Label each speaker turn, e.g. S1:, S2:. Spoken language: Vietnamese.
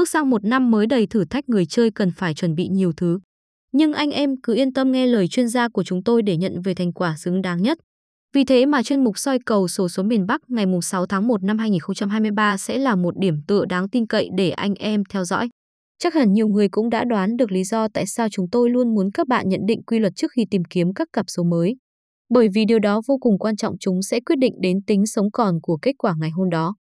S1: Bước sang một năm mới đầy thử thách người chơi cần phải chuẩn bị nhiều thứ. Nhưng anh em cứ yên tâm nghe lời chuyên gia của chúng tôi để nhận về thành quả xứng đáng nhất. Vì thế mà chuyên mục soi cầu sổ số miền Bắc ngày 6 tháng 1 năm 2023 sẽ là một điểm tựa đáng tin cậy để anh em theo dõi. Chắc hẳn nhiều người cũng đã đoán được lý do tại sao chúng tôi luôn muốn các bạn nhận định quy luật trước khi tìm kiếm các cặp số mới. Bởi vì điều đó vô cùng quan trọng, chúng sẽ quyết định đến tính sống còn của kết quả ngày hôm đó.